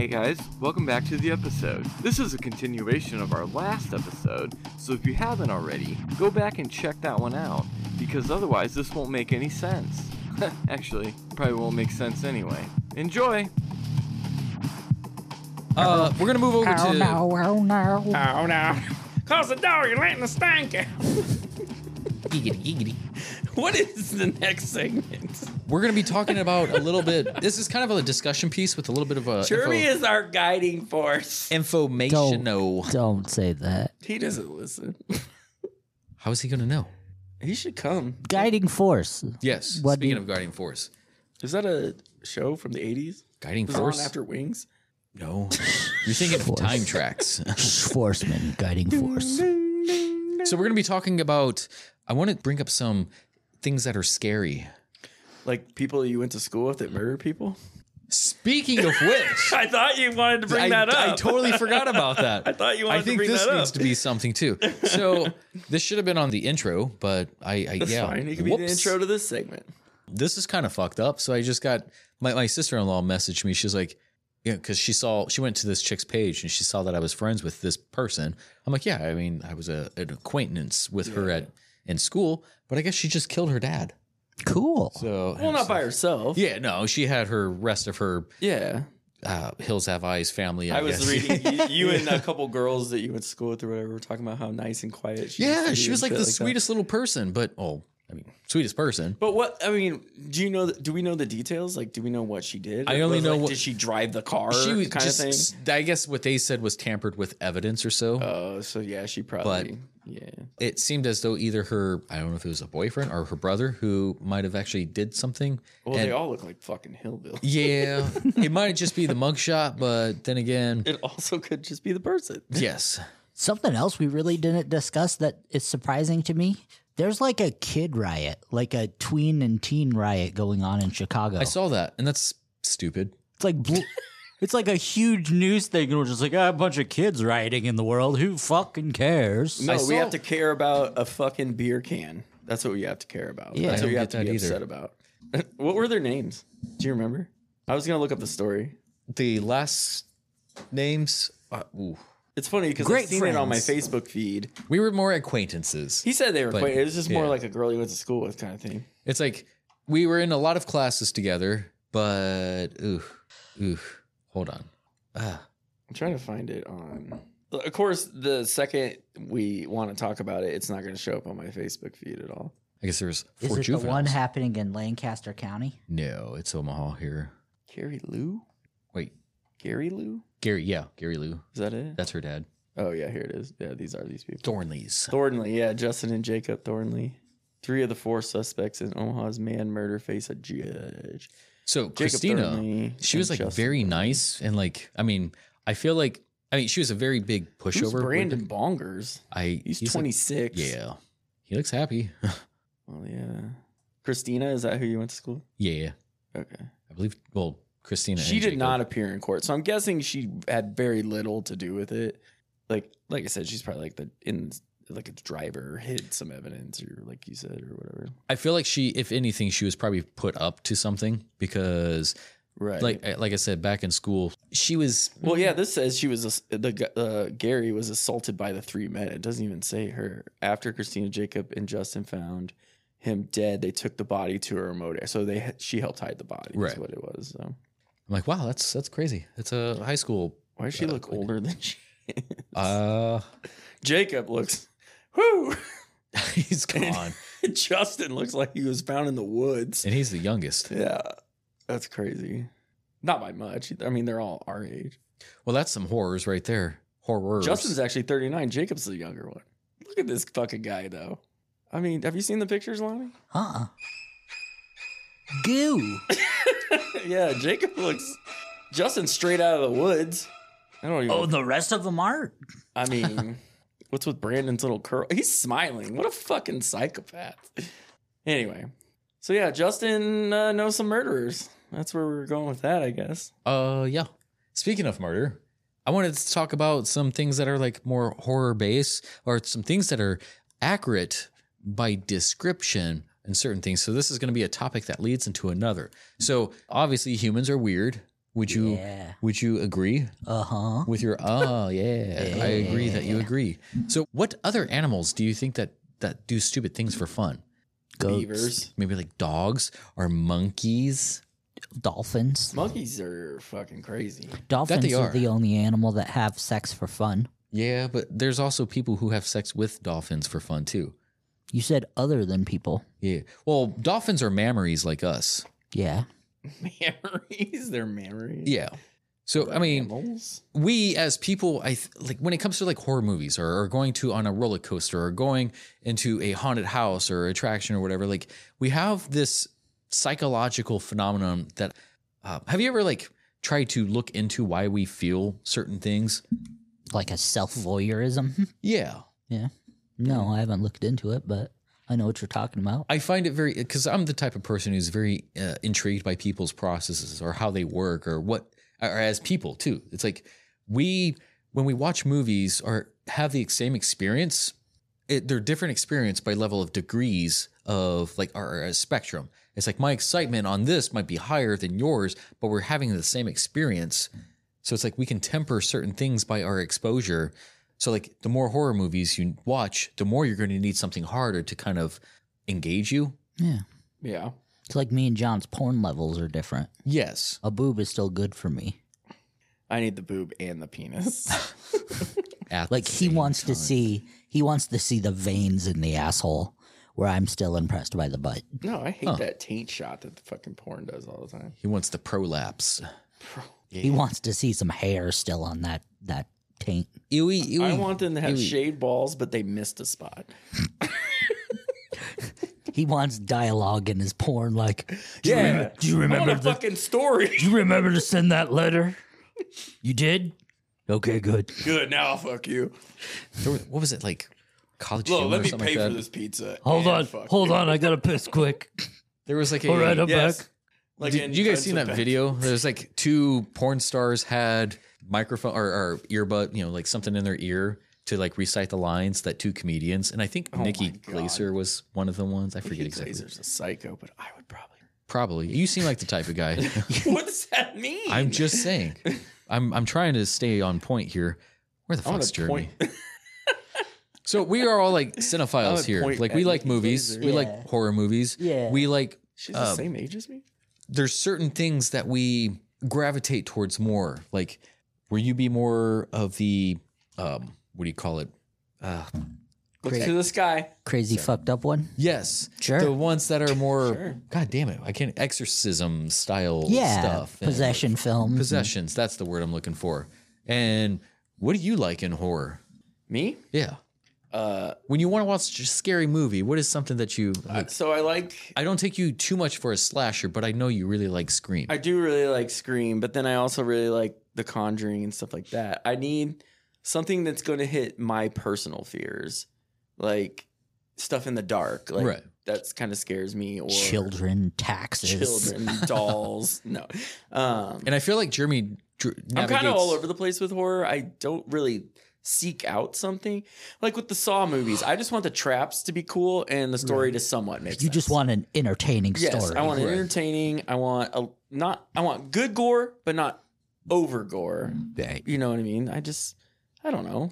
Hey guys, welcome back to the episode. This is a continuation of our last episode, so if you haven't already, go back and check that one out, because otherwise this won't make any sense. Actually, probably won't make sense anyway. Enjoy! Uh, we're gonna move over to. Oh to. no, oh no. Oh no. Close the door, you're letting the stank out. Giggity, giggity. What is the next segment? We're gonna be talking about a little bit. This is kind of a discussion piece with a little bit of a Jeremy info, is our guiding force. information. Don't say that. He doesn't listen. How is he gonna know? He should come. Guiding force. Yes. What speaking do- of guiding force, Is that a show from the 80s? guiding Was it force. on after Wings? no, you're thinking of Force. Time Trax. Forceman. Guiding force. so we're gonna be talking about. I want to bring up some things that are scary. Like people you went to school with that murder people? Speaking of which, I thought you wanted to bring I, that up. I totally forgot about that. I thought you I wanted to think bring this that needs to be something too. So this should have been on the intro, but I, I That's yeah, fine. It could be the intro to this segment. this is kind of fucked up. So I just got my, my sister in law messaged me. She's like, yeah, because she saw she went to this chick's page and she saw that I was friends with this person. I'm like, yeah, I mean, I was a, an acquaintance with her at in school, but I guess she just killed her dad. Cool. So Well, not by herself. yeah, no, she had her rest of her Yeah. uh, Hills Have Eyes family. I, I was guess. reading you, you and a couple girls that you went to school with or whatever were talking about how nice and quiet she was. yeah, she was like the that. sweetest little person, but oh, I mean, sweetest person. But what I mean, do you know? The, do we know the details? Like, do we know what she did? I only was, know like, what- did she drive the car? She was kind just, of thing. I guess what they said was tampered with evidence or so. Oh, so yeah, she probably. Yeah. it seemed as though either her I don't know if it was a boyfriend or her brother who might have actually did something. Well, And- they all look like fucking hillbillies. yeah, it might just be the mugshot, but then again, It also could just be the person. yes. Something else we really didn't discuss that is surprising to me. There's like a kid riot, like a tween and teen riot going on in Chicago. I saw that, and that's stupid. It's like bl- it's like a huge news thing, and we're just like, ah, a bunch of kids rioting in the world. Who fucking cares? No, I we saw- have to care about a fucking beer can. That's what we have to care about. Yeah. That's what you don't have to get be either. upset about. what were their names? Do you remember? I was gonna look up the story. The last names, uh, ooh. It's funny because I've seen it on my friends. Facebook feed. we were more acquaintances. He said they were But, quite. It was just more yeah. like a girl he went to school with kind of thing. It's like we were in a lot of classes together, but ooh, ooh, hold on. Ah, I'm trying to find it on. Of course, the second we want to talk about it, it's not going to show up on my Facebook feed at all. I guess there's Is four it the one happening in Lancaster County? no, it's Omaha here. Gary Lou? Wait, Gary Lou? Gary, yeah, Gary Lou. Is that it? That's her dad. Oh, yeah, here it is. Yeah, these are these people. Thornley's. Thornley, yeah, Justin and Jacob Thornley. Three of the four suspects in Omaha's man murder face a judge. So Jacob Christina, she was like Justin very nice and like I mean, I feel like I mean she was a very big Who's pushover. Brandon Bongers? I He's, like- 26. yeah, he looks happy. Well, yeah. Christina, is that who you went to school? yeah, yeah. Okay. I believe. Well, Christina. She did Jacob. not appear in court, so I'm guessing she had very little to do with it. Like, like I said, she's probably like the in like a driver hid some evidence, or like you said, or whatever. I feel like she, if anything, she was probably put up to something because, Right. like, like I said, back in school, she was. well, yeah. This says she was the uh, Gary was assaulted by the three men. It doesn't even say her. After Christina, Jacob, and Justin found him dead, they took the body to a remote area. So they she helped hide the body. Right. Is what it was. So I'm like, wow, that's that's crazy. It's a high school. why does she Uh, look older than she? Is? Uh, Jacob looks. Whoo. he's gone, Justin looks like he was found in the woods. and he's the youngest. Yeah, that's crazy. Not by much. I mean, they're all our age. Well, that's some horrors right there. Horrors. Justin's actually 39. Jacob's the younger one. Look at this fucking guy, though. I mean, have you seen the pictures, Lonnie? Uh-uh. Goo. yeah, Jacob looks. Justin's straight out of the woods. I don't even. Oh, the rest of them aren't. I mean, what's with Brandon's little curl? He's smiling. What a fucking psychopath. Anyway, so yeah, Justin uh, knows some murderers. That's where we're going with that, I guess. Uh, yeah. Speaking of murder, I wanted to talk about some things that are like more horror based or some things that are accurate by description and certain things. So this is going to be a topic that leads into another. So obviously humans are weird. Would you Yeah. would you agree Uh huh. with your oh yeah, I agree that you agree. So what other animals do you think that that do stupid things for fun? Beavers. Maybe like dogs or monkeys? Dolphins. Monkeys are fucking crazy. Dolphins are. are the only animal that have sex for fun. Yeah, but there's also people who have sex with dolphins for fun too. You said other than people. Yeah. Well, dolphins are mammaries like us. Yeah. Memories. They're memories. Yeah. So I mean, Animals. we as people, I th- like when it comes to like horror movies or, or going to on a roller coaster or going into a haunted house or attraction or whatever. Like we have this psychological phenomenon that. Uh, have you ever like tried to look into why we feel certain things? Like a self voyeurism. Yeah. yeah. No, I haven't looked into it, but I know what you're talking about. I find it very because I'm the type of person who's very uh, intrigued by people's processes or how they work or what, or as people too. It's like we when we watch movies or have the same experience, it, they're different experience by level of degrees of like our, our spectrum. It's like my excitement on this might be higher than yours, but we're having the same experience. So it's like we can temper certain things by our exposure. So like the more horror movies you watch, the more you're going to need something harder to kind of engage you. Yeah. Yeah. It's like me and John's porn levels are different. Yes. A boob is still good for me. I need the boob and the penis. Like the he same wants to see he wants to see the veins in the asshole where I'm still impressed by the butt. no, I hate that taint shot that the fucking porn does all the time. He wants the prolapse. He wants to see some hair still on that that taint. Ewy, ewy. I want them to have Ewy. shaved balls, but they missed a spot. He wants dialogue in his porn like Do you, Yeah. rem- do you remember the fucking story. Do you remember to send that letter? You did? Okay, good. Good. Now I'll fuck you. There was- what was it like? College Look, humor let or me something pay like for this pizza. Hold on. Hold you. on. I got to piss quick. There was like a. All right, I'm Yes. back. Like did in you guys Friends seen that video? There's like two porn stars had microphone or, or earbud, you know, like something in their ear to like recite the lines that two comedians, and I think Nikki Oh my God. Glaser was one of the ones. I forget Nikki exactly. Glaser's a psycho, but I would probably. Probably. You seem like the type of guy. what does that mean? I'm just saying. I'm I'm trying to stay on point here. Where the I wanna fuck's Jeremy? point- So we are all like cinephiles here. Like we like Nikki movies. Glaser. We Yeah. like horror movies. Yeah. We like She's the um, same age as me. there's certain things that we gravitate towards more. Like will you be more of the um what do you call it? Uh Look Great. to the sky. Crazy fucked up one? yes. Sure. The ones that are more Sure. God damn it. I can't exorcism style Yeah. stuff. and- Possession films. Possessions, that's the word I'm looking for. And what do you like in horror? Me? Yeah. Uh, When you want to watch a scary movie, what is something that you like? so I like. I don't take you too much for a slasher, but I know you really like Scream. I do really like Scream, but then I also really like The Conjuring and stuff like that. I need something that's going to hit my personal fears, like stuff in the dark. Like Right. that's kind of scares me. Or Children, taxes. children, dolls. No, um, and I feel like Jeremy dr- I'm kind of all over the place with horror. I don't really seek out something like with the Saw movies. I just want the traps to be cool and the story to somewhat make You sense. just want an entertaining Yes, story. I want Right. entertaining. I want a not. I want good gore, but not over gore. Right. You know what I mean? I just, I don't know.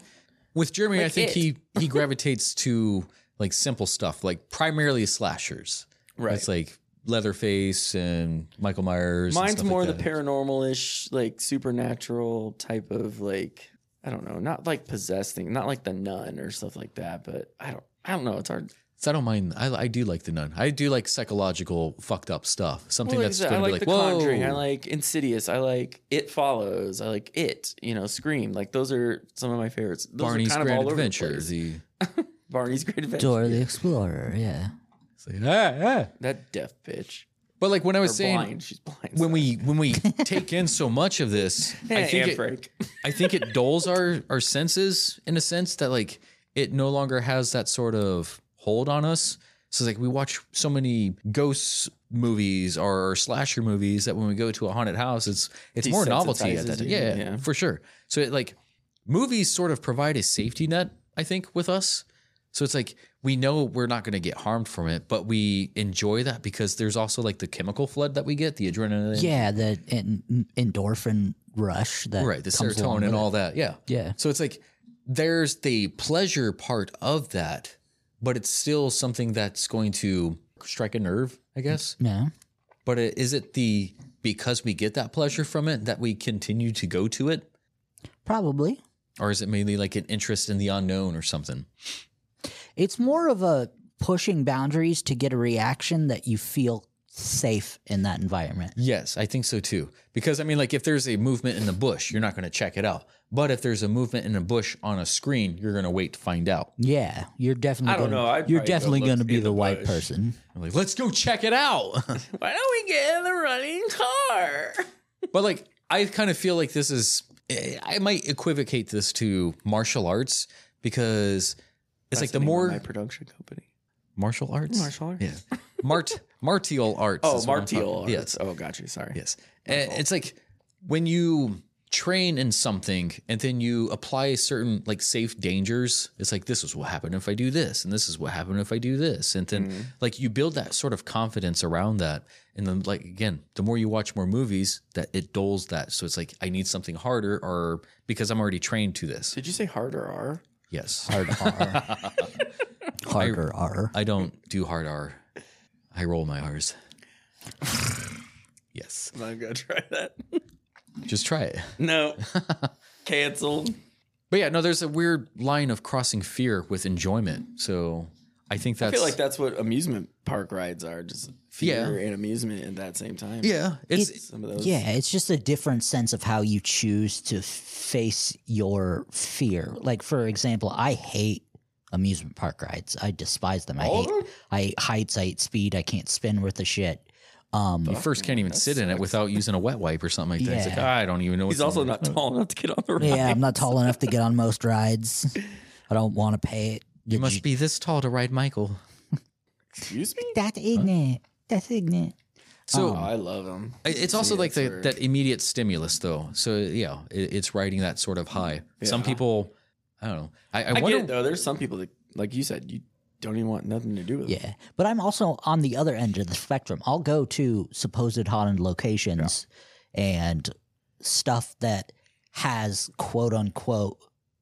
With Jeremy, I think it. he he gravitates to like simple stuff, like primarily slashers. Right. It's like Leatherface and Michael Myers. Mine's more like the that. paranormal-ish, like supernatural type of like. I don't know, not like possessed thing, not like the nun or stuff like that. But I don't, I don't know. It's hard. So I don't mind. I, I do like the nun. I do like psychological fucked up stuff. Something Well, like I that's said, going I to like be The like, whoa. Conjuring. I like Insidious. I like It Follows. I like It. You know, Scream. Like those are some of my favorites. Those are Barney's kind of Grand all over the Adventure. place. The Barney's Great Adventure. Dora the Explorer, yeah. it's like, ah, ah. That deaf bitch. But like when I Or was saying, blind. She's blind. when we when we take in so much of this, I think it, Frank. I think it dulls our our senses in a sense that like it no longer has that sort of hold on us. So like we watch so many ghosts movies or slasher movies that when we go to a haunted house, it's it's more novelty at that. You, Yeah, yeah. for sure. So it like movies sort of provide a safety net, I think, with us. So it's like we know we're not going to get harmed from it, but we enjoy that because there's also like the chemical flood that we get, the adrenaline, Yeah, the en- endorphin rush that right, the comes serotonin and all that. Yeah. Yeah. So it's like there's the pleasure part of that, but it's still something that's going to strike a nerve, I guess. Yeah. But it, is it the because we get that pleasure from it that we continue to go to it? Probably. Or is it mainly like an interest in the unknown or something? It's more of a pushing boundaries to get a reaction that you feel safe in that environment. Yes, I think so too. Because I mean, like if there's a movement in the bush, you're not going to check it out. But if there's a movement in a bush on a screen, you're going to wait to find out. Yeah, you're definitely. I don't gonna, know, I'd you're probably go definitely going to be the, the white person. I'm like, let's go check it out. Why don't we get in the running car? but like, I kind of feel like this is. Eh, I might equivocate this to martial arts because it's like the more my production company. martial arts. Martial arts? yeah. Mart martial arts. Oh, is what I'm talking- martial arts. Yes, Oh, got you. Sorry. Yes. And it's like when you train in something and then you apply certain like safe dangers, it's like this is what happened if I do this, and this is what happened if I do this. And then Mm-hmm. like you build that sort of confidence around that. And then like again, the more you watch more movies, that it dulls that. So it's like I need something harder or because I'm already trained to this. Did you say harder R? Yes. Hard R. Harder R. I don't do hard R. I roll my R's. yes. I'm not gonna try that. Just try it. No. Canceled. But yeah, no, there's a weird line of crossing fear with enjoyment. So I think I that's feel like that's what amusement park rides are. Just fear Yeah. and amusement at that same time. yeah, it's Some of those. Yeah, it's just a different sense of how you choose to face your fear. Like for example, I hate amusement park rides. I despise them. I All of hate them? I hate heights, I hate speed, I can't spin worth a shit. Um you first can't even sit in it without using a wet wipe or something like that. It's like Yeah. I don't even know. He's what's also not tall enough to get on the ride. yeah, I'm not tall enough to get on most rides. I don't want to pay it. You must be this tall to ride Michael. Excuse me? That's ignorant. That's ignorant. So Oh, I love him. It's also like the, that immediate stimulus, though. So yeah, it, it's riding that sort of high. Some people, I don't know. I, I, I, wonder. get it though. There's some people that, like you said, you don't even want nothing to do with it. Yeah, but I'm also on the other end of the spectrum. I'll go to supposed haunted locations and stuff that has quote unquote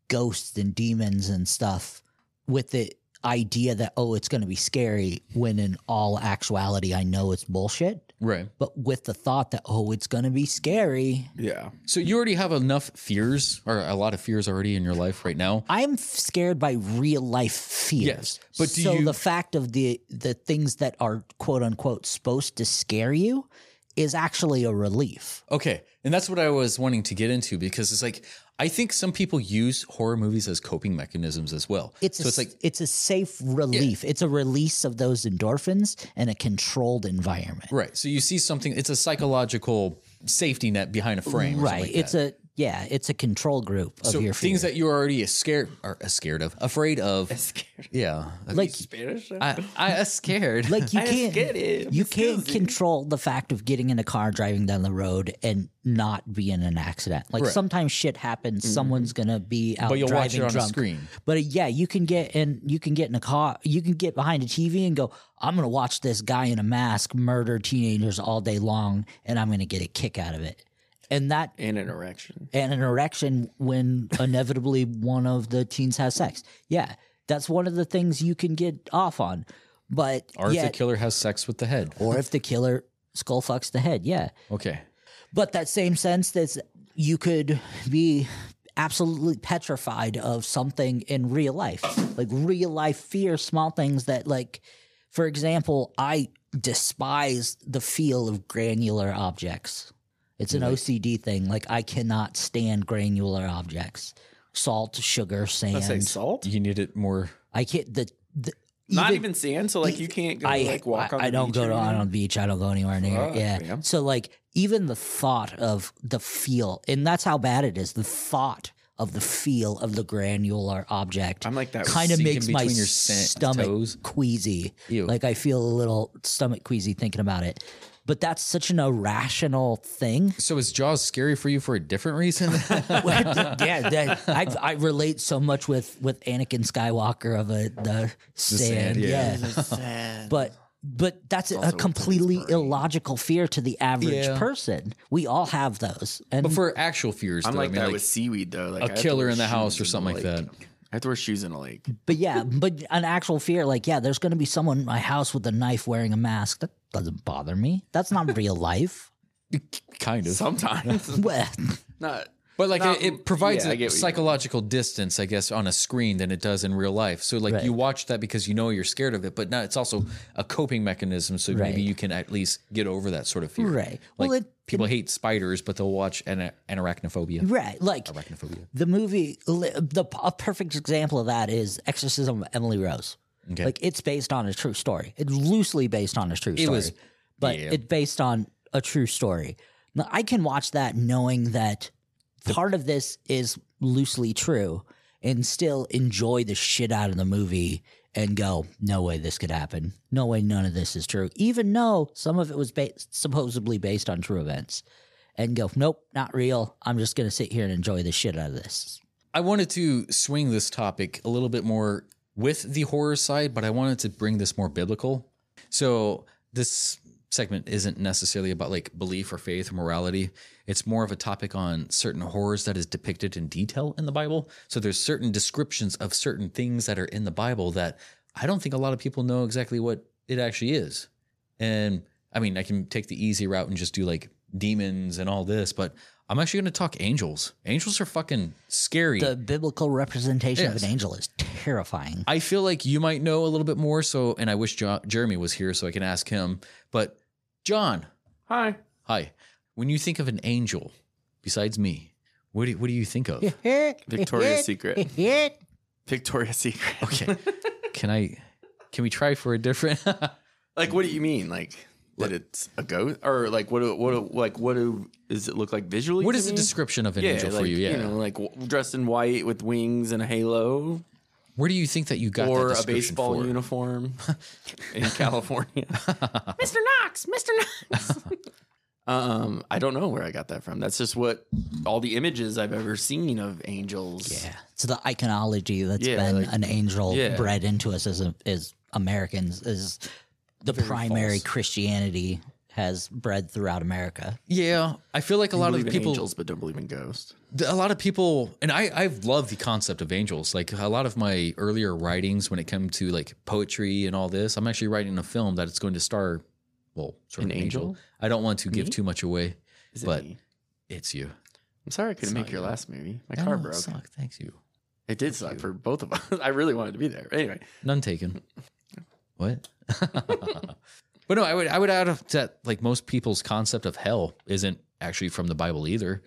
ghosts and demons and stuff with the idea that oh it's going to be scary when in all actuality I know it's bullshit right. but with the thought that oh it's going to be scary Yeah. So you already have enough fears, or a lot of fears already in your life right now. I'm scared by real life fears. Yes, but do so you- the fact of the the things that are quote unquote supposed to scare you is actually a relief. Okay. And that's what I was wanting to get into because it's like, I think some people use horror movies as coping mechanisms as well. It's so a, it's like, it's a safe relief. It's a release of those endorphins in a controlled environment. right. So you see something, it's a psychological safety net behind a frame. Right. like it's that. a yeah. It's a control group of so your things fear. that you're already scared or uh, scared of, afraid of. Scared. Yeah. like Spanish. I, I scared. like you can't scared him. you can't control the fact of getting in a car driving down the road and not be in an accident. Like Right. sometimes shit happens. Someone's gonna be out but you'll watch driving it on drunk. a screen. But uh, yeah, you can get in. You can get in a car. You can get behind a TV and go. I'm gonna watch this guy in a mask murder teenagers all day long, and I'm gonna get a kick out of it. And that and an erection. and an erection when inevitably one of the teens has sex. Yeah, that's one of the things you can get off on. But Or if the killer has sex with the head. or if the killer skull fucks the head, yeah. Okay. But that same sense that you could be absolutely petrified of something in real life, like real life fear, small things that, like, for example, I despise the feel of granular objects. It's an OCD thing. Like, I cannot stand granular objects. Salt, sugar, Let's say sand. salt. You need it more. I can't. The, the Not even sand. So like you can't go I like walk I, on. I the don't beach go to on anything? the beach. I don't go anywhere near. Fuck, it. yeah. man. So like even the thought of the feel, and that's how bad it is. The thought of the feel of the granular object I'm like that. kind of makes my your sa- stomach toes. queasy. Ew. Like I feel a little stomach queasy thinking about it. But that's such an irrational thing. So is Jaws scary for you for a different reason? yeah, that, I I relate so much with with Anakin Skywalker of a the sand. sand, yeah. yeah. but but that's a completely within his brain. illogical fear to the average Yeah. person. We all have those, and but for actual fears, I'm though, like I mean, that like with seaweed though. Like a I have to killer in the house or something like lake. that. I have to wear shoes in a lake. But yeah, but an actual fear, like, yeah, there's going to be someone in my house with a knife wearing a mask. That doesn't bother me. That's not real life. kind of. Sometimes, Well, not. But like Not- it, it provides yeah, a get what you mean. psychological distance, I guess, on a screen than it does in real life. So like Right. you watch that because you know you're scared of it, but now it's also a coping mechanism. So Right. maybe you can at least get over that sort of fear. Right. Like Well, it- people hate spiders, but they'll watch an arachnophobia. right. Like Arachnophobia. the movie, the a perfect example of that is Exorcism of Emily Rose. Okay. Like it's based on a true story. It's loosely based on a true story, was- but yeah. it's based on a true story. Now, I can watch that knowing that part of this is loosely true and still enjoy the shit out of the movie and go, no way this could happen. No way none of this is true. Even though some of it was ba- supposedly based on true events. And go, nope, not real. I'm just going to sit here and enjoy the shit out of this. I wanted to swing this topic a little bit more with the horror side, but I wanted to bring this more biblical. So this segment isn't necessarily about like belief or faith or morality. It's more of a topic on certain horrors that is depicted in detail in the Bible. So there's certain descriptions of certain things that are in the Bible that I don't think a lot of people know exactly what it actually is. And I mean, I can take the easy route and just do like demons and all this, but I'm actually going to talk angels. Angels are fucking scary. The biblical representation of an angel is terrifying. I feel like you might know a little bit more. So, and I wish jo- Jeremy was here so I can ask him. But, John, Hi. hi. When you think of an angel, besides me, what do, what do you think of? Victoria's Secret. Victoria's Secret. Okay. can I, can we try for a different? Like, what do you mean? Like that it's a ghost, or like what? Do, what? Do, like what? Do, does it look like visually? what to is the me? description of an Yeah, angel like, for you? Yeah. You know, like w- dressed in white with wings and a halo, Where do you think that you got or that a baseball for? uniform in California. Mr. Knox, Mr. Knox. um, I don't know where I got that from. That's just what all the images I've ever seen of angels. Yeah, it's the iconology that's Yeah, been like- an angel yeah. bred into us as a, as Americans is the primary false. Christianity has bred throughout America. Yeah. I feel like a lot of believe in people, angels, but don't believe in ghosts. A lot of people and I I love the concept of angels. Like a lot of my earlier writings when it came to like poetry and all this, I'm actually writing a film that it's going to star well, sort An of an angel. angel? I don't want to give too much away. Is But- me? It's you. I'm sorry I couldn't make your you. last movie. My car broke. sucked. Thanks you. It did suck for both of us. I really wanted to be there. Anyway, None taken. What? but no, I would I would add that like most people's concept of hell isn't actually from the Bible either.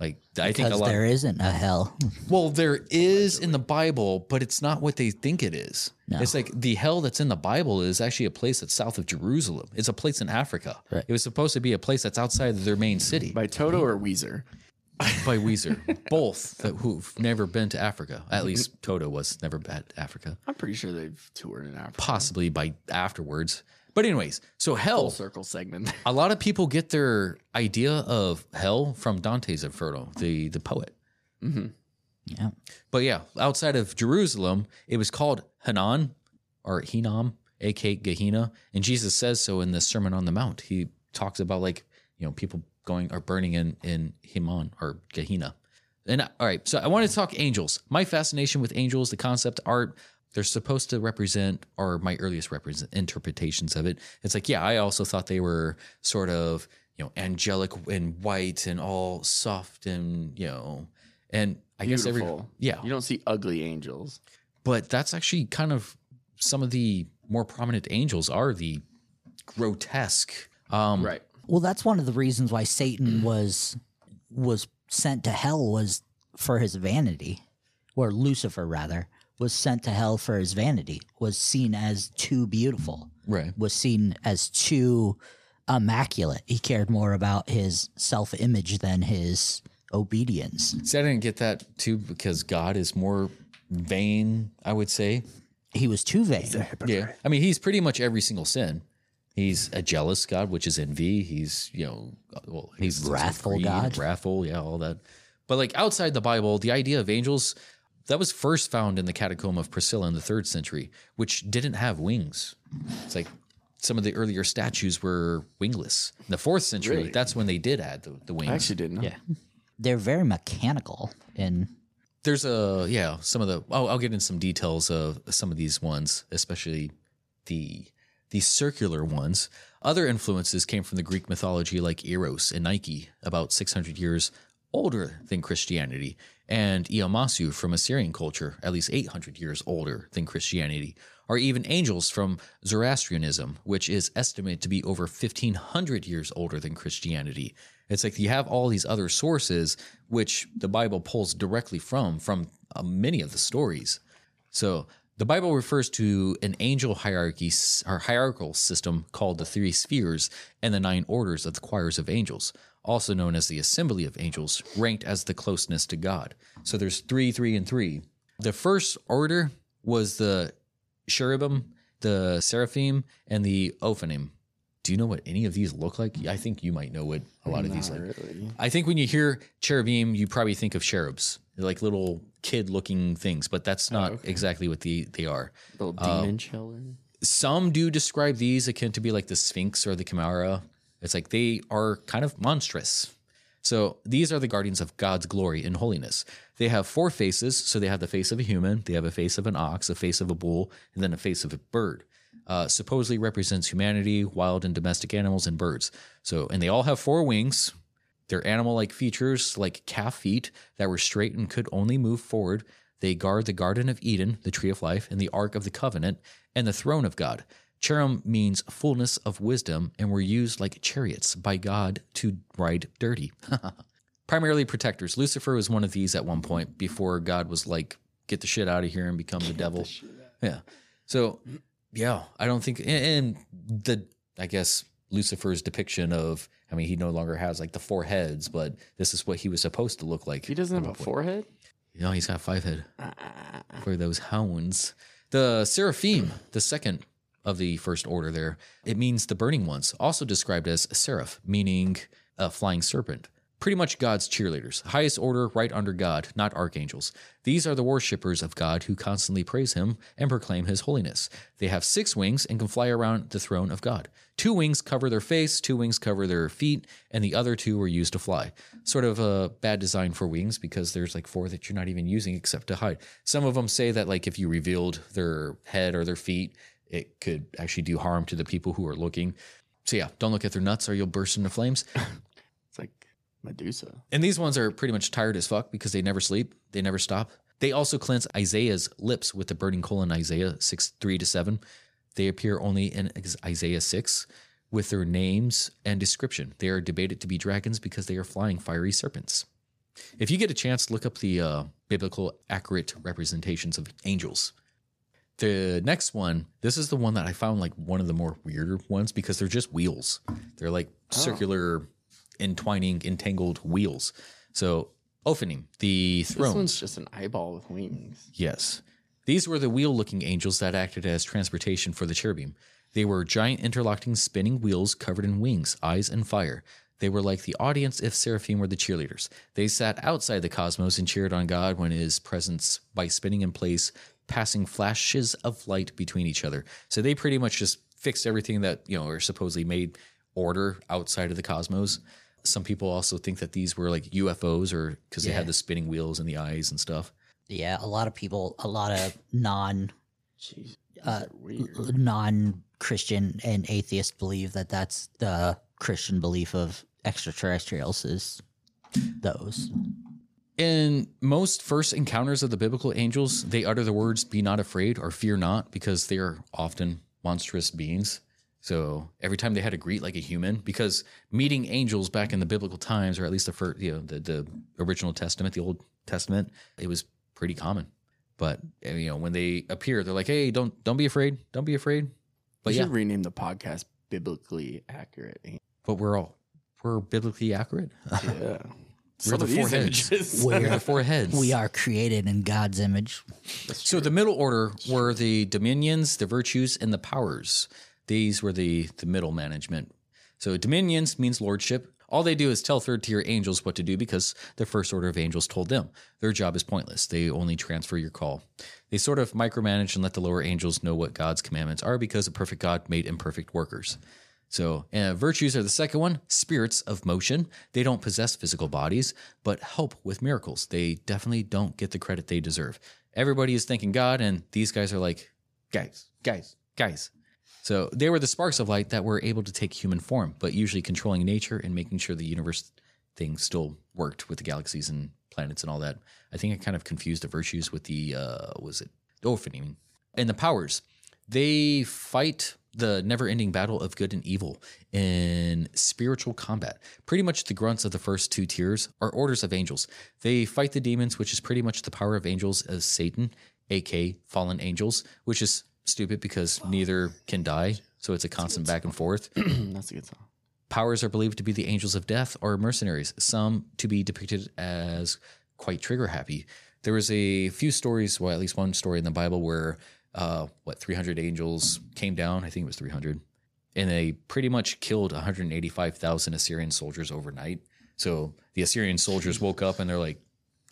Like I think a Because lot. there isn't a hell. Well, there is in the Bible, but it's not what they think it is. No. It's like the hell that's in the Bible is actually a place that's south of Jerusalem. It's a place in Africa. Right. It was supposed to be a place that's outside of their main city by Toto or Weezer. by Weezer. Both that, who've never been to Africa. At least Toto was never at Africa. I'm pretty sure they've toured in Africa. Possibly by afterwards. But anyways, so hell. Full circle segment. A lot of people get their idea of hell from Dante's Inferno, the the poet. Mm-hmm. Yeah. But yeah, outside of Jerusalem, it was called Hanan or Hinnom, aka Gehenna, and Jesus says so in the Sermon on the Mount. He talks about like you know people going or burning in in Himan or Gehenna. And all right, so I want to talk angels. My fascination with angels, the concept art, they're supposed to represent, or my earliest represent interpretations of it. It's like, yeah, I also thought they were sort of, you know, angelic and white and all soft and you know, and I guess every yeah, You don't see ugly angels. but that's actually kind of some of the more prominent angels are the grotesque. Um, Right. Well, that's one of the reasons why Satan was was sent to hell was for his vanity, or Lucifer rather was sent to hell for his vanity. Was seen as too beautiful. Right. Was seen as too immaculate. He cared more about his self image than his obedience. See, I didn't get that too because God is more vain. I would say. He was too vain. Yeah. I mean, he's pretty much every single sin. He's a jealous God, which is envy. He's, you know, well, he's Wrathful greed, God. Wrathful, yeah, all that. But like outside the Bible, the idea of angels that was first found in the catacomb of Priscilla in the third century, which didn't have wings. It's like some of the earlier statues were wingless. In the fourth century, Really? that's when they did add the, the wings. I actually didn't know. Yeah. They're very mechanical in There's a yeah, some of the oh, I'll get into some details of some of these ones, especially the the circular ones. Other influences came from the Greek mythology like Eros and Nike, about 600 years older than Christianity, and Lamassu from Assyrian culture, at least 800 years older than Christianity, or even angels from Zoroastrianism, which is estimated to be over 1500 years older than Christianity. It's like you have all these other sources which the Bible pulls directly from from uh, many of the stories. So the Bible refers to an angel hierarchy or hierarchical system called the three spheres and the nine orders of the choirs of angels, also known as the assembly of angels, ranked as the closeness to God. So there's three, three, and three. The first order was the cherubim, the seraphim, and the ophanim. Do you know what any of these look like? I think you might know what a lot of these like. really. I think when you hear cherubim, you probably think of cherubs, They're like little kid-looking things, but that's oh, not exactly what the, they are. Little uh, demon children. Some do describe these akin to be like the Sphinx or the Chimera. It's like they are kind of monstrous. So these are the guardians of God's glory and holiness. They have four faces. So they have the face of a human, they have a face of an ox, a face of a bull, and then a face of a bird. Uh, supposedly represents humanity, wild and domestic animals, and birds. So, and they all have four wings. They're animal like features, like calf feet that were straight and could only move forward. They guard the Garden of Eden, the Tree of Life, and the Ark of the Covenant, and the throne of God. Cherub means fullness of wisdom and were used like chariots by God to ride dirty. Primarily protectors. Lucifer was one of these at one point before God was like, get the shit out of here and become the devil. Yeah. So, yeah, I don't think, and, and the, I guess, Lucifer's depiction of, I mean, he no longer has like the four heads, but this is what he was supposed to look like. He doesn't have a forehead. You know, he's got five head ah, ah, ah, for those hounds. The seraphim, the second of the first order there, it means the burning ones, also described as seraph, meaning a flying serpent. Pretty much God's cheerleaders, highest order right under God, not archangels. These are the worshippers of God who constantly praise him and proclaim his holiness. They have six wings and can fly around the throne of God. Two wings cover their face, two wings cover their feet, and the other two are used to fly. Sort of a bad design for wings because there's like four that you're not even using except to hide. Some of them say that like if you revealed their head or their feet, it could actually do harm to the people who are looking. So yeah, don't look at their nuts or you'll burst into flames. It's like Medusa. And these ones are pretty much tired as fuck because they never sleep, they never stop. They also cleanse Isaiah's lips with the burning coal in Isaiah 6 3 to 7. They appear only in Isaiah 6 with their names and description. They are debated to be dragons because they are flying fiery serpents. If you get a chance, look up the uh, biblical accurate representations of angels. The next one, this is the one that I found like one of the more weirder ones because they're just wheels. They're like oh. circular, entwining, entangled wheels. So, Ophanim, the This throne. one's just an eyeball with wings. Yes. These were the wheel looking angels that acted as transportation for the cherubim. They were giant interlocking spinning wheels covered in wings, eyes, and fire. They were like the audience if seraphim were the cheerleaders. They sat outside the cosmos and cheered on God when his presence by spinning in place, passing flashes of light between each other. So they pretty much just fixed everything that, you know, are supposedly made order outside of the cosmos. Some people also think that these were like UFOs or because they had the spinning wheels and the eyes and stuff. yeah, a lot of people, a lot of non Jeez, uh, non Christian and atheist believe that that's the Christian belief of extraterrestrials is those. In most first encounters of the biblical angels, they utter the words, Be not afraid or fear not, because they are often monstrous beings. So every time they had to greet like a human, because meeting angels back in the biblical times, or at least the first, you know, the, the original testament, the Old Testament, it was pretty common. But you know, when they appear, they're like, "Hey, don't don't be afraid, don't be afraid." But we yeah, should rename the podcast biblically accurate. but we're all we're biblically accurate. Yeah. We're the Some of four heads. We're the four heads. We are created in God's image. So the middle order were the dominions, the virtues, and the powers. These were the the middle management. So dominions means lordship. All they do is tell third tier angels what to do because the first order of angels told them. Their job is pointless. They only transfer your call. They sort of micromanage and let the lower angels know what God's commandments are because a perfect God made imperfect workers. So, uh, virtues are the second one spirits of motion. They don't possess physical bodies, but help with miracles. They definitely don't get the credit they deserve. Everybody is thanking God, and these guys are like, guys, guys, guys. So, they were the sparks of light that were able to take human form, but usually controlling nature and making sure the universe thing still worked with the galaxies and planets and all that. I think I kind of confused the virtues with the, uh, was it Ophanim? And the powers. They fight the never ending battle of good and evil in spiritual combat. Pretty much the grunts of the first two tiers are orders of angels. They fight the demons, which is pretty much the power of angels as Satan, aka fallen angels, which is stupid because neither can die. So it's a constant back and forth. That's a good song. Powers are believed to be the angels of death or mercenaries, some to be depicted as quite trigger happy. There was a few stories, well, at least one story in the Bible where uh, what 300 angels came down. I think it was 300, and they pretty much killed 185,000 Assyrian soldiers overnight. So the Assyrian soldiers woke up and they're like,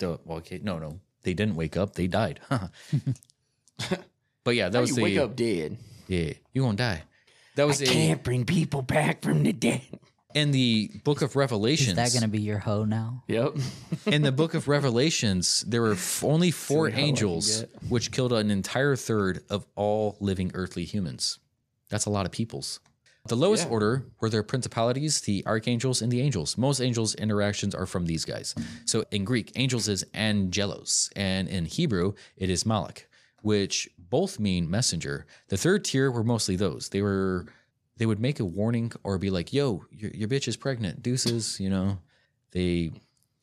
well, okay, no, no, they didn't wake up. They died. but yeah, that How was you the wake up dead. yeah, you gonna die. That was can't bring people back from the dead. In the book of Revelations. Is that going to be your hoe now? Yep. in the book of Revelations, there were f- only four what hell I can angels, which killed an entire third of all living earthly humans. That's a lot of peoples. The lowest Yeah. order were their principalities, the archangels, and the angels. Most angels' interactions are from these guys. So in Greek, angels is angelos, and in Hebrew, it is malach, which both mean messenger. The third tier were mostly those. They were they would make a warning or be like, "Yo, your, your bitch is pregnant, deuces," you know. They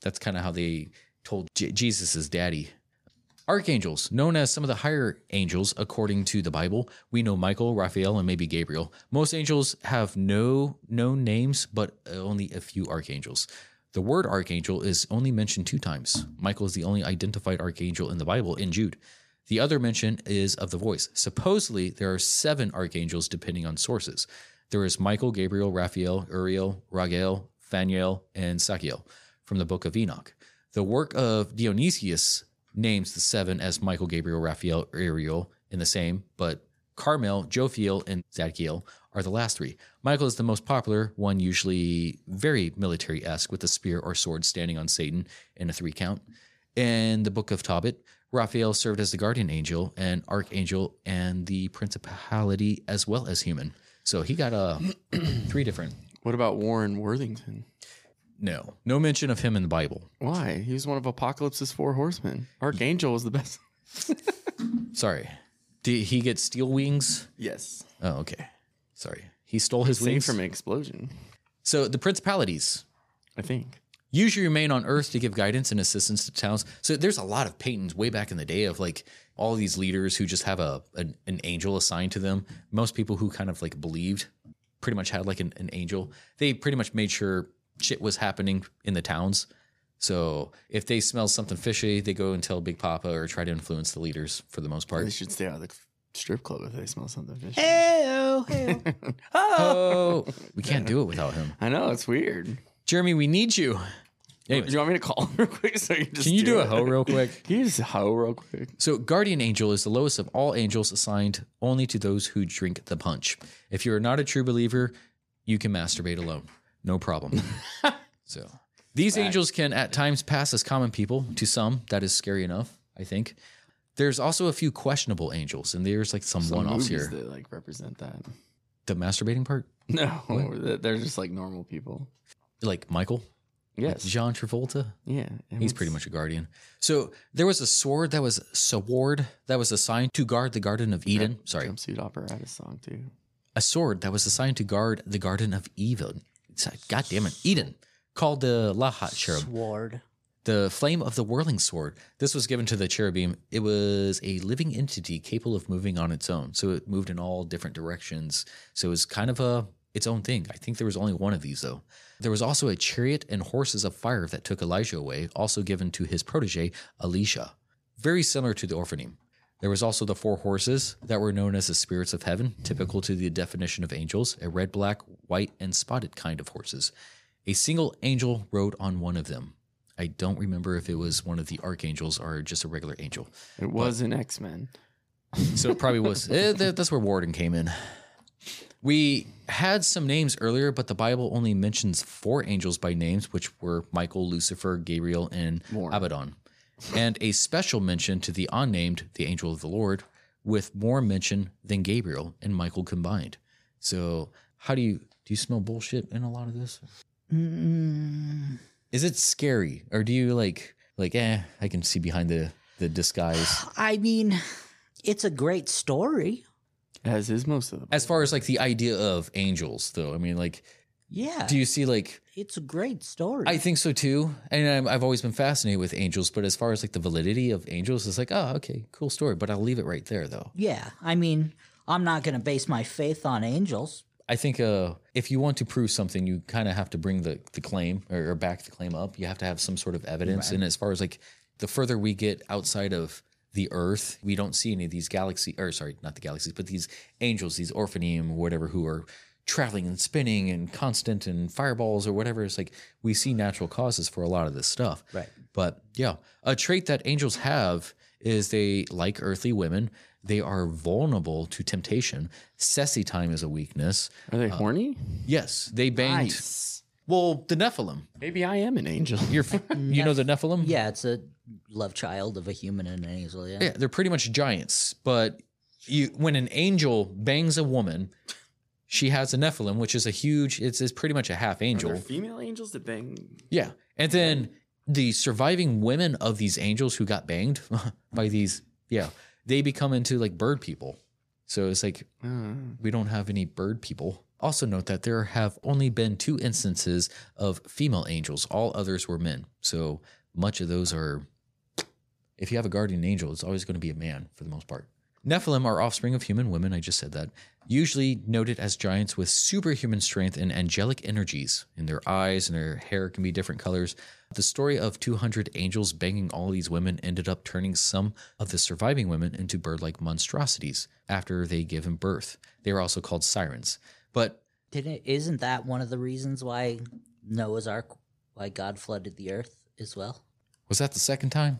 that's kind of how they told J- Jesus' daddy. Archangels, known as some of the higher angels according to the Bible, we know Michael, Raphael, and maybe Gabriel. Most angels have no known names, but uh, only a few archangels. The word archangel is only mentioned two times. Michael is the only identified archangel in the Bible in Jude. The other mention is of the voice. Supposedly, there are seven archangels depending on sources. There is Michael, Gabriel, Raphael, Uriel, Raguel, Phaniel, and Sachiel from the book of Enoch. The work of Dionysius names the seven as Michael, Gabriel, Raphael, Uriel in the same, but Carmel, Jophiel, and Zadkiel are the last three. Michael is the most popular one, usually very military esque with a spear or sword standing on Satan in a three count. In the book of Tobit, Raphael served as the guardian angel and archangel and the principality as well as human. So he got uh, three different. What about Warren Worthington? No, no mention of him in the Bible. Why? He was one of Apocalypse's four horsemen. Archangel was the best. Sorry. Did he get steel wings? Yes. Oh, okay. Sorry. He stole his wings. from an explosion, So the principalities I think. Usually remain on Earth to give guidance and assistance to towns. So there's a lot of paintings way back in the day of like all these leaders who just have a an, an angel assigned to them. Most people who kind of like believed pretty much had like an, an angel. They pretty much made sure shit was happening in the towns. So if they smell something fishy, they go and tell Big Papa or try to influence the leaders for the most part. They should stay out of the strip club if they smell something fishy. Oh, we can't do it without him. I know it's weird. Jeremy, we need you. Do you want me to call him real quick? So you just can you do a it? hoe real quick? Can you just hoe real quick? So, guardian angel is the lowest of all angels assigned only to those who drink the punch. If you're not a true believer, you can masturbate alone. No problem. so, these angels can at times pass as common people. To some, that is scary enough, I think. There's also a few questionable angels, and there's like some, Some one offs movies here. that like represent that. The masturbating part, No, they're just like normal people. Like Michael, Yes. John Travolta. Yeah. He's what's- pretty much a guardian. So there was a sword that was sword that was assigned to guard the Garden of Eden. Sorry, jumpsuit apparatus song too. a sword that was assigned to guard the Garden of Eden. God damn it, Eden, called the Lahat cherub, Sword. the flame of the whirling sword. This was given to the cherubim. It was a living entity capable of moving on its own, so it moved in all different directions. So it was kind of a its own thing. I think there was only one of these though. There was also a chariot and horses of fire that took Elijah away, also given to his protege Elisha. Very similar to the Ophanim. There was also the four horses that were known as the spirits of heaven, typical to the definition of angels, a red, black, white, and spotted kind of horses. A single angel rode on one of them. I don't remember if it was one of the archangels or just a regular angel. It was an X Men. So it probably was. eh, that- that's where Warden came in. We had some names earlier, but the Bible only mentions four angels by names, which were Michael, Lucifer, Gabriel, and Abaddon. And a special mention to the unnamed, the angel of the Lord, with more mention than Gabriel and Michael combined. So, how do you do? You smell bullshit in a lot of this? Mm, Is it scary, or do you like like? Eh, I can see behind the the disguise. I mean, it's a great story. As is most of them. As far as like the idea of angels, though, I mean, like, Yeah, do you see like? it's a great story. I think so too, and I'm, I've always been fascinated with angels. But as far as like the validity of angels, it's like, oh, okay, cool story. But I'll leave it right there, though. yeah, I mean, I'm not going to base my faith on angels. I think uh, if you want to prove something, you kind of have to bring the, the claim or, or back the claim up. You have to have some sort of evidence. And as far as like the further we get outside of the Earth, we don't see any of these galaxies, or sorry, not the galaxies, but these angels, these Ophanim whatever, who are traveling and spinning and constant and fireballs or whatever. It's like we see natural causes for a lot of this stuff. Right. But yeah, a trait that angels have is they, like earthly women, they are vulnerable to temptation. Sessy time is a weakness. Are they uh, horny? Yes, they banged. Nice. Well, the Nephilim. Maybe I am an angel. You're, you know the Nephilim. Yeah, it's a love child of a human and an angel. Yeah. Yeah, they're pretty much giants. But you, when an angel bangs a woman, she has a Nephilim, which is a huge. It's, it's pretty much a half Are angel. there female angels that bang? Yeah, and then the surviving women of these angels who got banged by these, yeah, they become into like bird people. So it's like Uh, we don't have any bird people. Also, note that there have only been two instances of female angels. All others were men. So much of those are, if you have a guardian angel, it's always going to be a man for the most part. Nephilim are offspring of human women. I just said that. Usually noted as giants with superhuman strength and angelic energies. In their eyes and their hair can be different colors. The story of 200 angels banging all these women ended up turning some of the surviving women into bird like monstrosities after they given birth. They were also called sirens. But Didn't isn't that one of the reasons why Noah's Ark, why God flooded the earth as well? was that the second time?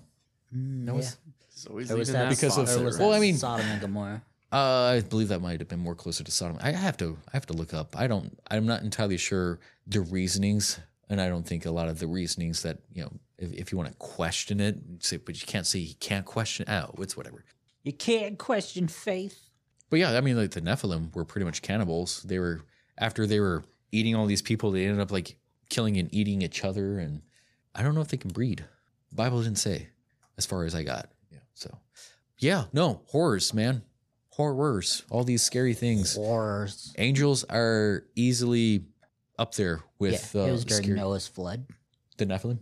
Mm, That was, It's always Or was that that because of- was well, that I mean- Sodom and Gomorrah? uh, I believe that might have been more closer to Sodom. I have to, I have to look up. I don't, I'm not entirely sure the reasonings, and I don't think a lot of the reasonings that you know, if, if you want to question it, say, but you can't say you can't question. Oh, it's whatever. You can't question faith. But yeah, I mean, like the Nephilim were pretty much cannibals. They were after they were eating all these people, they ended up like killing and eating each other. And I don't know if they can breed. The Bible didn't say, as far as I got. Yeah. So, yeah, no horrors, man, horrors. All these scary things. Horrors. Angels are easily up there with yeah, uh, it was during scary- Noah's flood. the Nephilim?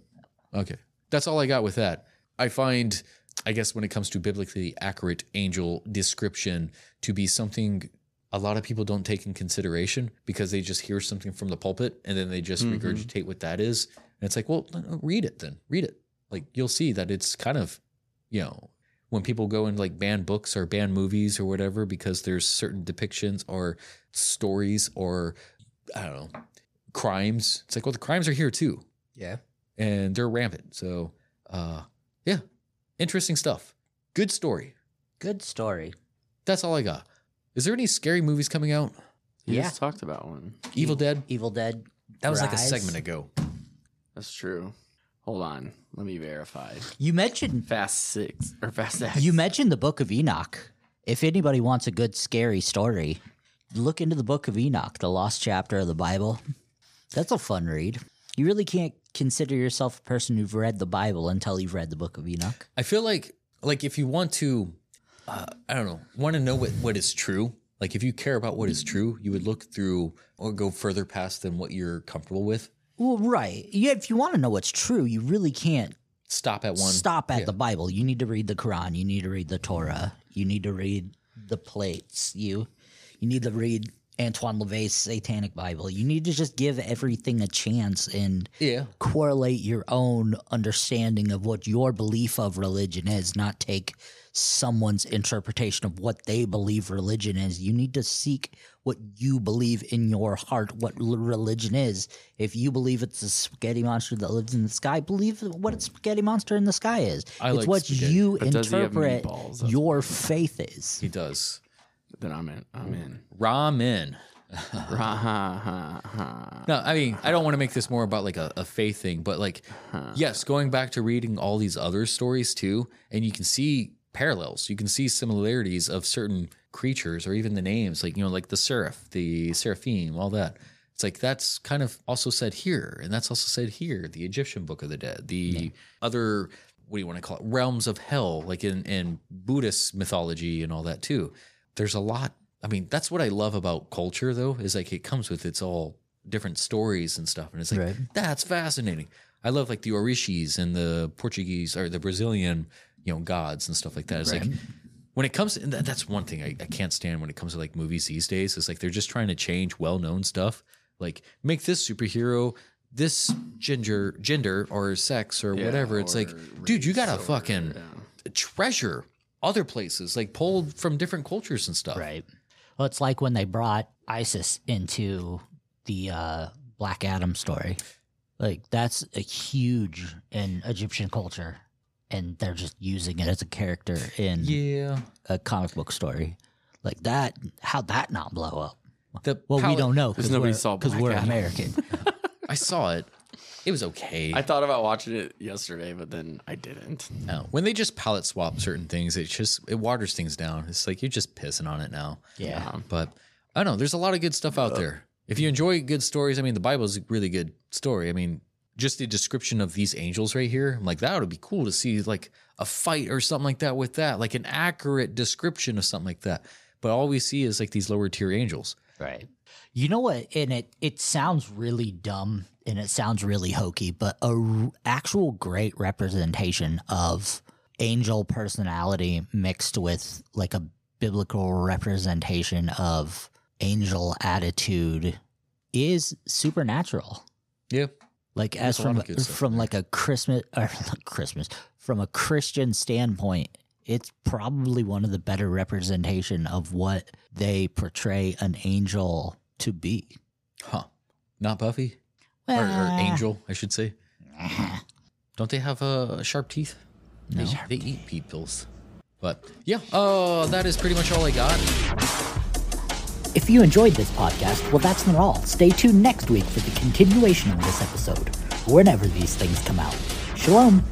Okay. That's all I got with that. I find, I guess, when it comes to biblically accurate angel description, to be something a lot of people don't take in consideration because they just hear something from the pulpit and then they just Mhm. regurgitate what that is. And it's like, well, read it then. Read it. Like you'll see that it's kind of, you know, when people go and like ban books or ban movies or whatever because there's certain depictions or stories or I don't know, crimes. It's like, well, the crimes are here too Yeah. and they're rampant. So, uh, yeah, interesting stuff. Good story. Good story. That's all I got. Is there any scary movies coming out? You Yeah. just talked about one. Evil Dead. Evil Dead. That was like a segment ago. That's true. Hold on. Let me verify. You mentioned Fast Six or Fast X. you mentioned the Book of Enoch. If anybody wants a good scary story, look into the Book of Enoch, the lost chapter of the Bible. That's a fun read. You really can't consider yourself a person who've read the Bible until you've read the Book of Enoch. I feel like, like if you want to, uh, I don't know, want to know what what is true. Like if you care about what is true, you would look through or go further past than what you're comfortable with. Well, right. Yeah, if you want to know what's true, you really can't Stop at one. stop at yeah. the Bible. You need to read the Quran. You need to read the Torah. You need to read the plates. You you need to read Antoine LaVey's Satanic Bible. You need to just give everything a chance and Yeah. correlate your own understanding of what your belief of religion is, not take someone's interpretation of what they believe religion is. You need to seek what you believe in your heart, what religion is. If you believe it's a spaghetti monster that lives in the sky, believe what a spaghetti monster in the sky is. I it's like what spaghetti. you But does he have interpret your faith is. He does. Then I'm in. I'm in. Ramen. No, I mean, I don't want to make this more about like a, a faith thing, but like, yes, going back to reading all these other stories too, and you can see parallels, you can see similarities of certain creatures or even the names, like, you know, like the seraph, the seraphim, all that. It's like that's kind of also said here, and that's also said here, the Egyptian Book of the Dead, the other, what do you want to call it, realms of hell, like in, in Buddhist mythology and all that too. There's a lot. I mean, that's what I love about culture, though, is like it comes with its all different stories and stuff. And it's like, Right. that's fascinating. I love like the Orishis and the Portuguese or the Brazilian, you know, gods and stuff like that. It's like when it comes, and that's one thing I, I can't stand when it comes to like movies these days. Is like they're just trying to change well known stuff. Like make this superhero this gender, gender or sex or whatever. It's like, dude, you gotta fucking treasure other places, like pulled from different cultures and stuff. Right. Well, it's like when they brought Isis into the uh, Black Adam story. Like that's a huge in Egyptian culture, and they're just using it as a character in Yeah. a comic book story. Like that, how'd that not blow up? The Well, we don't know because nobody we're, saw 'cause Black we're Adam. American. I saw it. It was okay. I thought about watching it yesterday, but then I didn't. No. When they just palette swap certain things, it just it waters things down. It's like you're just pissing on it now. yeah. But I don't know. There's a lot of good stuff out there. If you enjoy good stories, I mean, the Bible is a really good story. I mean, just the description of these angels right here, I'm like, that would be cool to see like a fight or something like that with that, like an accurate description of something like that. But all we see is like these lower tier angels. Right. You know what? And it it sounds really dumb and it sounds really hokey, but a r- actual great representation of angel personality mixed with like a biblical representation of angel attitude is supernatural. Yeah. Like as There's a lot from of good stuff from like a Christmas or Christmas from a Christian standpoint, it's probably one of the better representation of what they portray an angel to be. Huh. Not Buffy? Or, or. Angel, I should say. Don't they have uh, sharp teeth? No. They, they eat peoples. But yeah, uh, that is pretty much all I got. If you enjoyed this podcast, well, that's not all. Stay tuned next week for the continuation of this episode, whenever these things come out. Shalom.